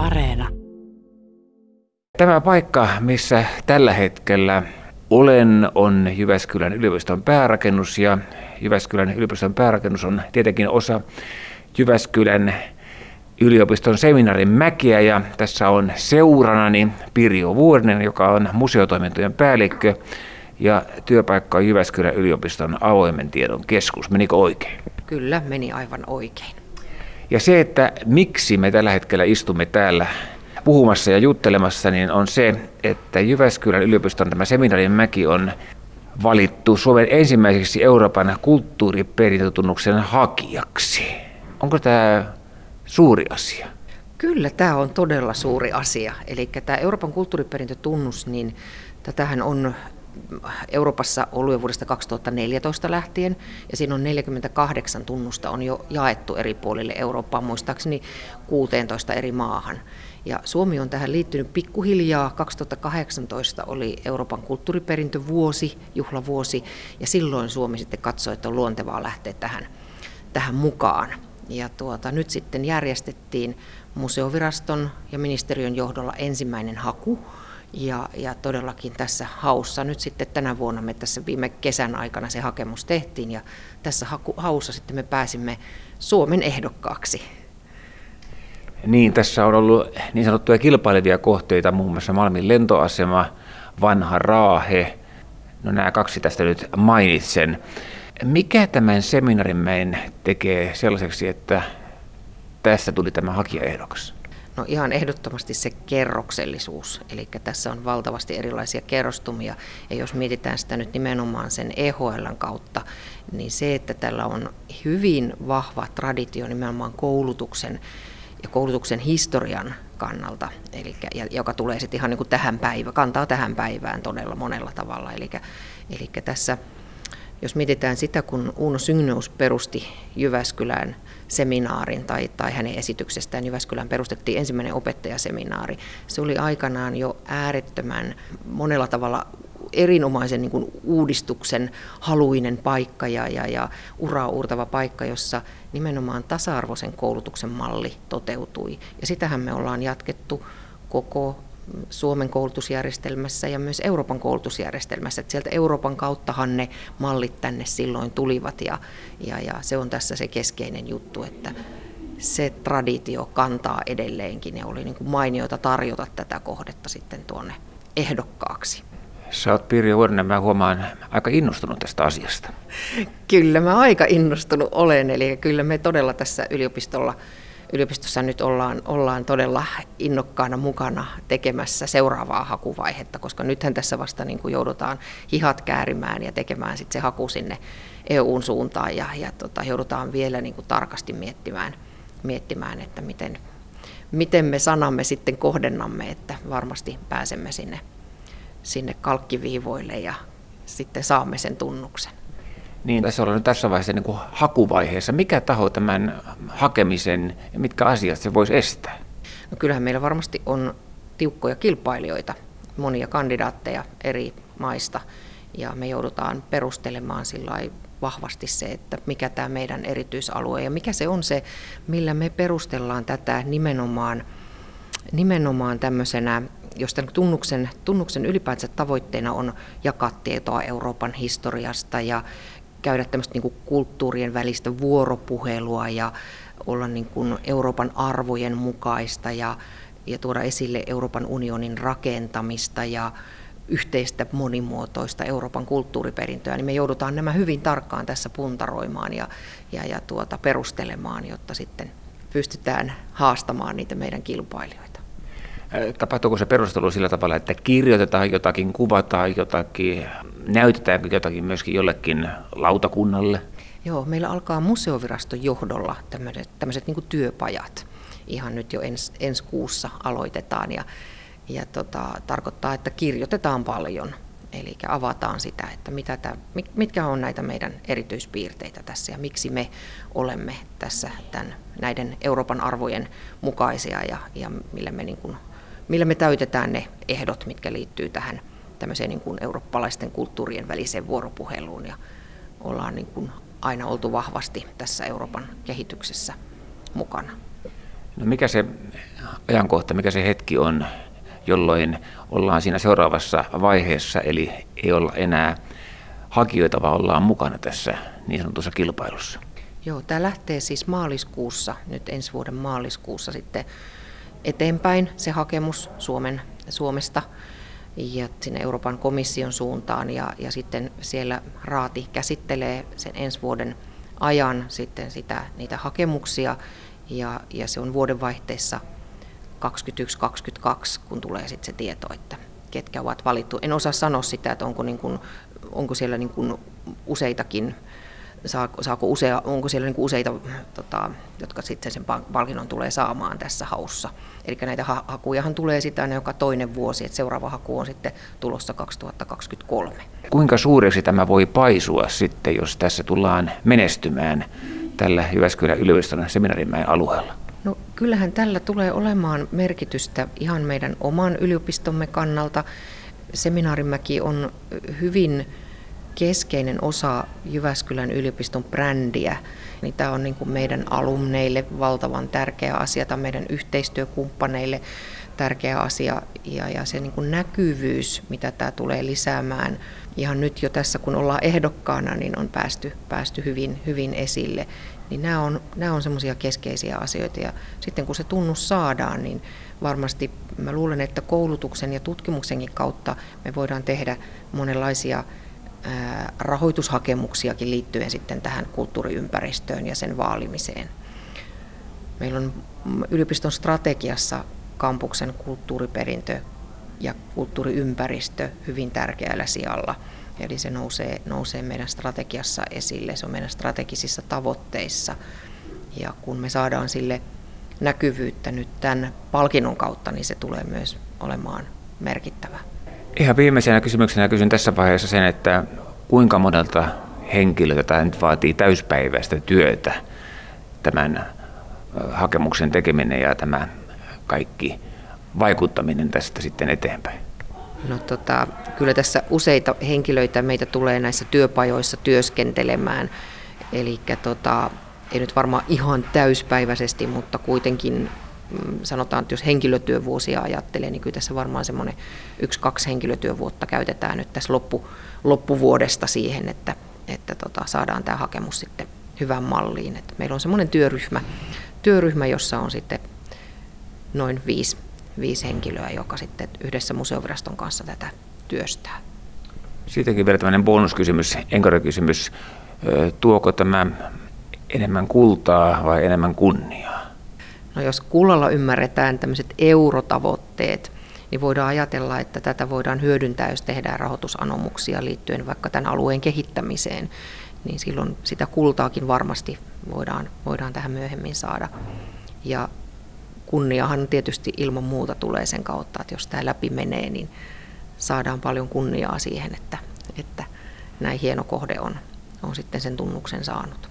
Areena. Tämä paikka, missä tällä hetkellä olen, on Jyväskylän yliopiston päärakennus ja Jyväskylän yliopiston päärakennus on tietenkin osa Jyväskylän yliopiston seminaarin mäkiä ja tässä on seuranani Pirjo Vuorinen, joka on museotoimintojen päällikkö ja työpaikka on Jyväskylän yliopiston avoimen tiedon keskus. Menikö oikein? Kyllä, meni aivan oikein. Ja se, että miksi me tällä hetkellä istumme täällä puhumassa ja juttelemassa, niin on se, että Jyväskylän yliopiston tämä seminaarin mäki on valittu Suomen ensimmäiseksi Euroopan kulttuuriperintötunnuksen hakijaksi. Onko tämä suuri asia? Kyllä, tämä on todella suuri asia. Eli tämä Euroopan kulttuuriperintötunnus, niin tätähän on Euroopassa ollut jo vuodesta 2014 lähtien, ja siinä on 48 tunnusta on jo jaettu eri puolille Eurooppaa, muistaakseni 16 eri maahan. Ja Suomi on tähän liittynyt pikkuhiljaa. 2018 oli Euroopan kulttuuriperintövuosi, juhlavuosi, ja silloin Suomi sitten katsoi, että on luontevaa lähteä tähän, tähän mukaan. Ja tuota, nyt sitten järjestettiin museoviraston ja ministeriön johdolla ensimmäinen haku, ja, ja todellakin tässä haussa nyt sitten tänä vuonna me tässä viime kesän aikana se hakemus tehtiin ja tässä haku, haussa sitten me pääsimme Suomen ehdokkaaksi. Niin, tässä on ollut niin sanottuja kilpailevia kohteita, muun muassa Malmin lentoasema, Vanha Raahe. No nämä kaksi tästä nyt mainitsen. Mikä tämän seminaarin tekee sellaiseksi, että tästä tuli tämä hakijaehdokas? No ihan ehdottomasti se kerroksellisuus, eli tässä on valtavasti erilaisia kerrostumia, ja jos mietitään sitä nyt nimenomaan sen EHLn kautta, niin se, että tällä on hyvin vahva traditio nimenomaan koulutuksen ja koulutuksen historian kannalta, eli, ja, joka tulee sitten ihan niin kuin tähän päivään, kantaa tähän päivään todella monella tavalla. Eli, eli tässä, jos mietitään sitä, kun Uno Syngneus perusti Jyväskylään seminaarin tai, tai hänen esityksestään Jyväskylään perustettiin ensimmäinen opettajaseminaari. Se oli aikanaan jo äärettömän monella tavalla erinomaisen niin kuin uudistuksen haluinen paikka ja, ja, ja uraa uurtava paikka, jossa nimenomaan tasa-arvoisen koulutuksen malli toteutui. Ja sitähän me ollaan jatkettu koko Suomen koulutusjärjestelmässä ja myös Euroopan koulutusjärjestelmässä. Että sieltä Euroopan kauttahan ne mallit tänne silloin tulivat ja, ja, ja se on tässä se keskeinen juttu, että se traditio kantaa edelleenkin ja oli niin kuin mainiota tarjota tätä kohdetta sitten tuonne ehdokkaaksi. Sä oot Pirjo Vuorinen, mä huomaan aika innostunut tästä asiasta. Kyllä mä aika innostunut olen, eli kyllä me todella tässä yliopistolla yliopistossa nyt ollaan, ollaan todella innokkaana mukana tekemässä seuraavaa hakuvaihetta, koska nythän tässä vasta niin kuin joudutaan hihat käärimään ja tekemään sit se haku sinne EUn suuntaan ja, ja tota, joudutaan vielä niin kuin tarkasti miettimään, miettimään, että miten, miten me sanamme sitten kohdennamme, että varmasti pääsemme sinne, sinne kalkkiviivoille ja sitten saamme sen tunnuksen. Niin, tässä ollaan nyt tässä vaiheessa niin kuin hakuvaiheessa. Mikä taho tämän hakemisen ja mitkä asiat se voisi estää? No kyllähän meillä varmasti on tiukkoja kilpailijoita, monia kandidaatteja eri maista, ja me joudutaan perustelemaan sillä vahvasti se, että mikä tämä meidän erityisalue ja mikä se on se, millä me perustellaan tätä nimenomaan, nimenomaan tämmöisenä jos tämän tunnuksen, tunnuksen ylipäänsä tavoitteena on jakaa tietoa Euroopan historiasta ja käydä tämmöistä niin kulttuurien välistä vuoropuhelua ja olla niin kuin Euroopan arvojen mukaista ja, ja tuoda esille Euroopan unionin rakentamista ja yhteistä monimuotoista Euroopan kulttuuriperintöä, niin me joudutaan nämä hyvin tarkkaan tässä puntaroimaan ja, ja, ja tuota, perustelemaan, jotta sitten pystytään haastamaan niitä meidän kilpailijoita. Tapahtuuko se perustelu sillä tavalla, että kirjoitetaan jotakin, kuvataan jotakin, näytetäänkö jotakin myöskin jollekin lautakunnalle? Joo, meillä alkaa museoviraston johdolla tämmöiset, tämmöiset niin työpajat. Ihan nyt jo ens, ensi kuussa aloitetaan ja, ja tota, tarkoittaa, että kirjoitetaan paljon. Eli avataan sitä, että mitä tämä, mitkä on näitä meidän erityispiirteitä tässä ja miksi me olemme tässä tämän, näiden Euroopan arvojen mukaisia ja, ja millä me niin kuin millä me täytetään ne ehdot, mitkä liittyy tähän tämmöiseen niin kuin eurooppalaisten kulttuurien väliseen vuoropuheluun ja ollaan niin kuin aina oltu vahvasti tässä Euroopan kehityksessä mukana. No mikä se ajankohta, mikä se hetki on, jolloin ollaan siinä seuraavassa vaiheessa, eli ei olla enää hakijoita, vaan ollaan mukana tässä niin sanotussa kilpailussa? Joo, tämä lähtee siis maaliskuussa, nyt ensi vuoden maaliskuussa sitten eteenpäin se hakemus Suomen, Suomesta ja sinne Euroopan komission suuntaan ja, ja sitten siellä Raati käsittelee sen ensi vuoden ajan sitten sitä, niitä hakemuksia ja, ja se on vuodenvaihteessa 21-22, kun tulee sitten se tieto, että ketkä ovat valittu. En osaa sanoa sitä, että onko, niin kuin, onko siellä niin kuin useitakin saako, saako usea, onko siellä niin useita, tota, jotka sitten sen palkinnon tulee saamaan tässä haussa. Eli näitä ha- hakujahan tulee sitä aina joka toinen vuosi, että seuraava haku on sitten tulossa 2023. Kuinka suureksi tämä voi paisua sitten, jos tässä tullaan menestymään tällä Jyväskylän yliopiston seminaarimäen alueella? No kyllähän tällä tulee olemaan merkitystä ihan meidän oman yliopistomme kannalta. Seminaarimäki on hyvin keskeinen osa Jyväskylän yliopiston brändiä. Niin tämä on niin kuin meidän alumneille valtavan tärkeä asia, on meidän yhteistyökumppaneille tärkeä asia ja, ja se niin kuin näkyvyys, mitä tämä tulee lisäämään ihan nyt jo tässä, kun ollaan ehdokkaana, niin on päästy, päästy hyvin, hyvin esille. Niin nämä on, nämä on semmoisia keskeisiä asioita ja sitten kun se tunnus saadaan, niin varmasti mä luulen, että koulutuksen ja tutkimuksenkin kautta me voidaan tehdä monenlaisia rahoitushakemuksiakin liittyen sitten tähän kulttuuriympäristöön ja sen vaalimiseen. Meillä on yliopiston strategiassa kampuksen kulttuuriperintö ja kulttuuriympäristö hyvin tärkeällä sijalla. Eli se nousee, nousee meidän strategiassa esille, se on meidän strategisissa tavoitteissa. Ja kun me saadaan sille näkyvyyttä nyt tämän palkinnon kautta, niin se tulee myös olemaan merkittävä. Ihan viimeisenä kysymyksenä kysyn tässä vaiheessa sen, että kuinka monelta henkilöltä tämä nyt vaatii täyspäiväistä työtä tämän hakemuksen tekeminen ja tämä kaikki vaikuttaminen tästä sitten eteenpäin? No tota, kyllä tässä useita henkilöitä meitä tulee näissä työpajoissa työskentelemään. Eli tota, ei nyt varmaan ihan täyspäiväisesti, mutta kuitenkin sanotaan, että jos henkilötyövuosia ajattelee, niin kyllä tässä varmaan semmoinen yksi-kaksi henkilötyövuotta käytetään nyt tässä loppu, loppuvuodesta siihen, että, että tota, saadaan tämä hakemus sitten hyvään malliin. Et meillä on semmoinen työryhmä, työryhmä, jossa on sitten noin viisi, viisi henkilöä, joka sitten yhdessä museoviraston kanssa tätä työstää. Siitäkin vielä tämmöinen bonuskysymys, enkorikysymys. Tuoko tämä enemmän kultaa vai enemmän kunniaa? No jos kullalla ymmärretään tämmöiset eurotavoitteet, niin voidaan ajatella, että tätä voidaan hyödyntää, jos tehdään rahoitusanomuksia liittyen vaikka tämän alueen kehittämiseen, niin silloin sitä kultaakin varmasti voidaan, voidaan tähän myöhemmin saada. Ja kunniahan tietysti ilman muuta tulee sen kautta, että jos tämä läpi menee, niin saadaan paljon kunniaa siihen, että, että näin hieno kohde on, on sitten sen tunnuksen saanut.